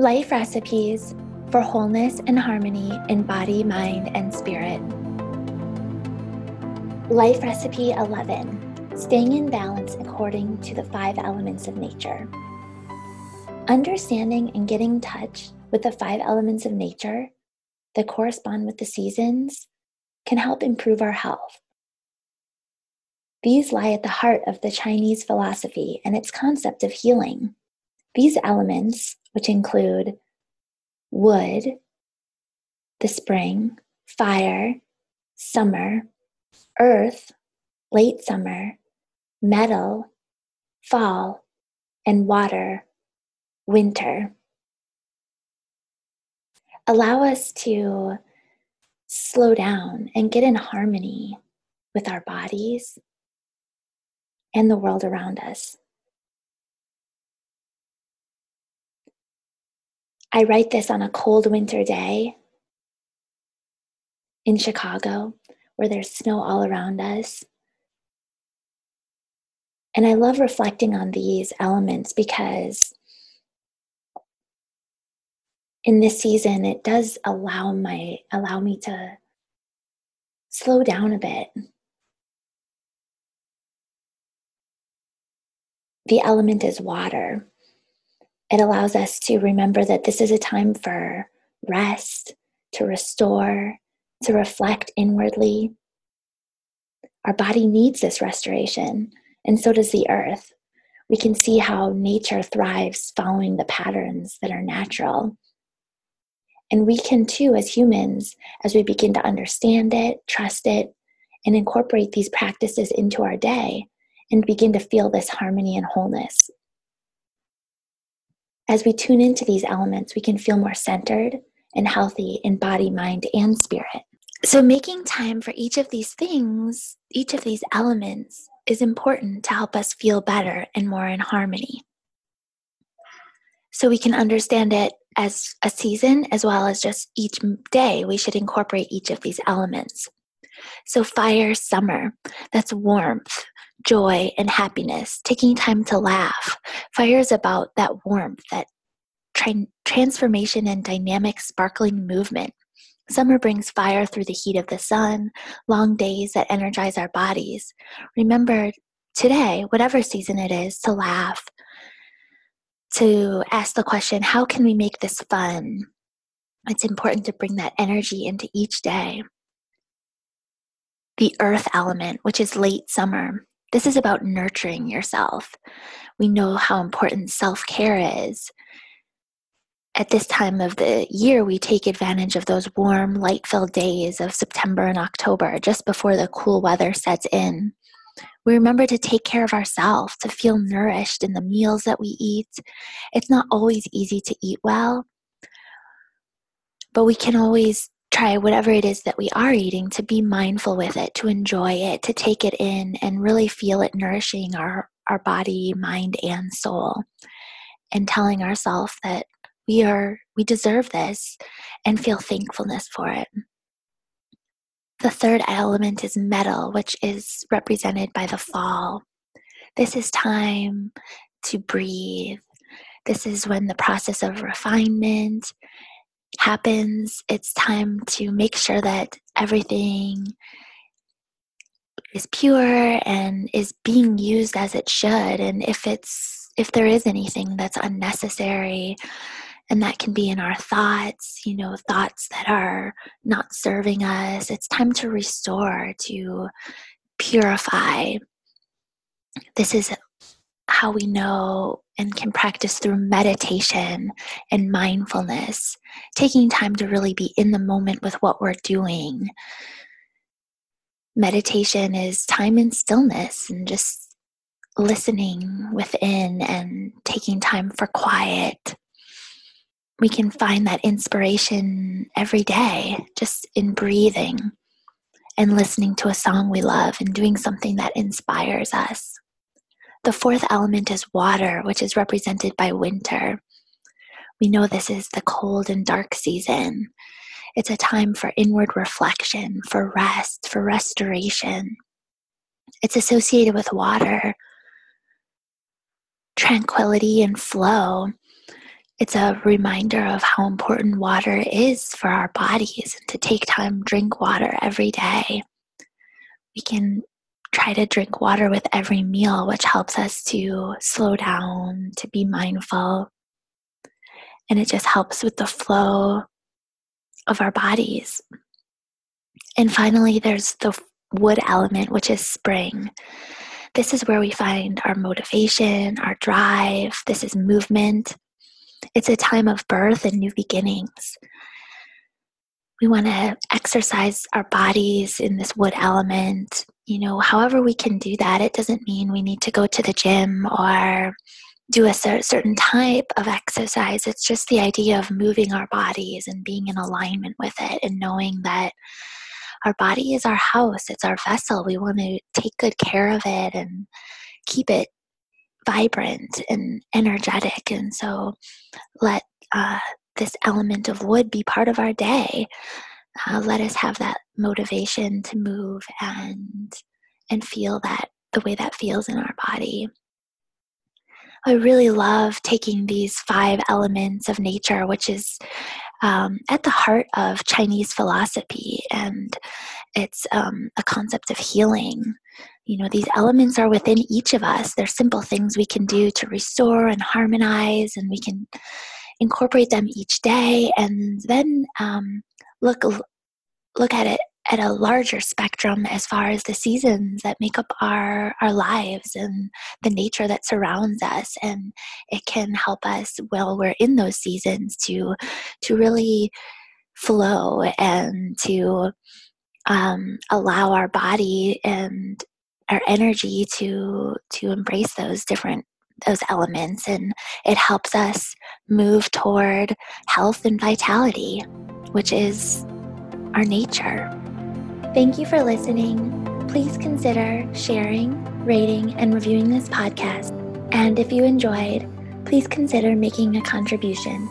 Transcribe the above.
Life recipes for wholeness and harmony in body, mind, and spirit. Life recipe 11 Staying in balance according to the five elements of nature. Understanding and getting in touch with the five elements of nature that correspond with the seasons can help improve our health. These lie at the heart of the Chinese philosophy and its concept of healing. These elements, which include wood, the spring, fire, summer, earth, late summer, metal, fall, and water, winter. Allow us to slow down and get in harmony with our bodies and the world around us. I write this on a cold winter day in Chicago where there's snow all around us. And I love reflecting on these elements because in this season it does allow my allow me to slow down a bit. The element is water it allows us to remember that this is a time for rest, to restore, to reflect inwardly. Our body needs this restoration, and so does the earth. We can see how nature thrives following the patterns that are natural. And we can too, as humans, as we begin to understand it, trust it, and incorporate these practices into our day and begin to feel this harmony and wholeness as we tune into these elements, we can feel more centered and healthy in body, mind, and spirit. So, making time for each of these things, each of these elements, is important to help us feel better and more in harmony. So, we can understand it as a season as well as just each day, we should incorporate each of these elements. So, fire, summer, that's warmth, joy and happiness, taking time to laugh. Fire is about that warmth, that tra- transformation and dynamic, sparkling movement. Summer brings fire through the heat of the sun, long days that energize our bodies. Remember today, whatever season it is, to laugh, to ask the question, how can we make this fun? It's important to bring that energy into each day. The earth element, which is late summer, this is about nurturing yourself. We know how important self care is. At this time of the year, we take advantage of those warm, light filled days of September and October just before the cool weather sets in. We remember to take care of ourselves, to feel nourished in the meals that we eat. It's not always easy to eat well, but we can always try whatever it is that we are eating to be mindful with it, to enjoy it, to take it in and really feel it nourishing our, our body, mind, and soul. And telling ourselves that we are we deserve this and feel thankfulness for it. The third element is metal, which is represented by the fall. This is time to breathe. This is when the process of refinement happens, it's time to make sure that everything is pure and is being used as it should. And if it's if there is anything that's unnecessary, and that can be in our thoughts, you know, thoughts that are not serving us, it's time to restore, to purify. This is how we know and can practice through meditation and mindfulness, taking time to really be in the moment with what we're doing. Meditation is time in stillness and just listening within and taking time for quiet. We can find that inspiration every day just in breathing and listening to a song we love and doing something that inspires us. The fourth element is water, which is represented by winter. We know this is the cold and dark season. It's a time for inward reflection, for rest, for restoration. It's associated with water, tranquility, and flow. it's a reminder of how important water is for our bodies and to take time drink water every day we can try to drink water with every meal which helps us to slow down to be mindful. And it just helps with the flow of our bodies. And finally there's the wood element which is spring. This is where we find our motivation our drive. This is movement. It's a time of birth and new beginnings. We want to exercise our bodies in this wood element. You know, however we can do that, it doesn't mean we need to go to the gym or do a certain type of exercise. It's just the idea of moving our bodies and being in alignment with it and knowing that our body is our house, it's our vessel. We want to take good care of it and keep it vibrant and energetic. And so let uh, this element of wood be part of our day. Uh, let us have that motivation to move and and feel that the way that feels in our body. I really love taking these five elements of nature, which is um, at the heart of Chinese philosophy, and it's um, a concept of healing. You know, these elements are within each of us. They're simple things we can do to restore and harmonize, and we can incorporate them each day, and then um, look look at it at a larger spectrum as far as the seasons that make up our our lives and the nature that surrounds us. And it can help us while we're in those seasons to to really flow and to um, allow our body and our energy to to embrace those different those elements and it helps us move toward health and vitality which is our nature. Thank you for listening. Please consider sharing rating and reviewing this podcast. And if you enjoyed please consider making a contribution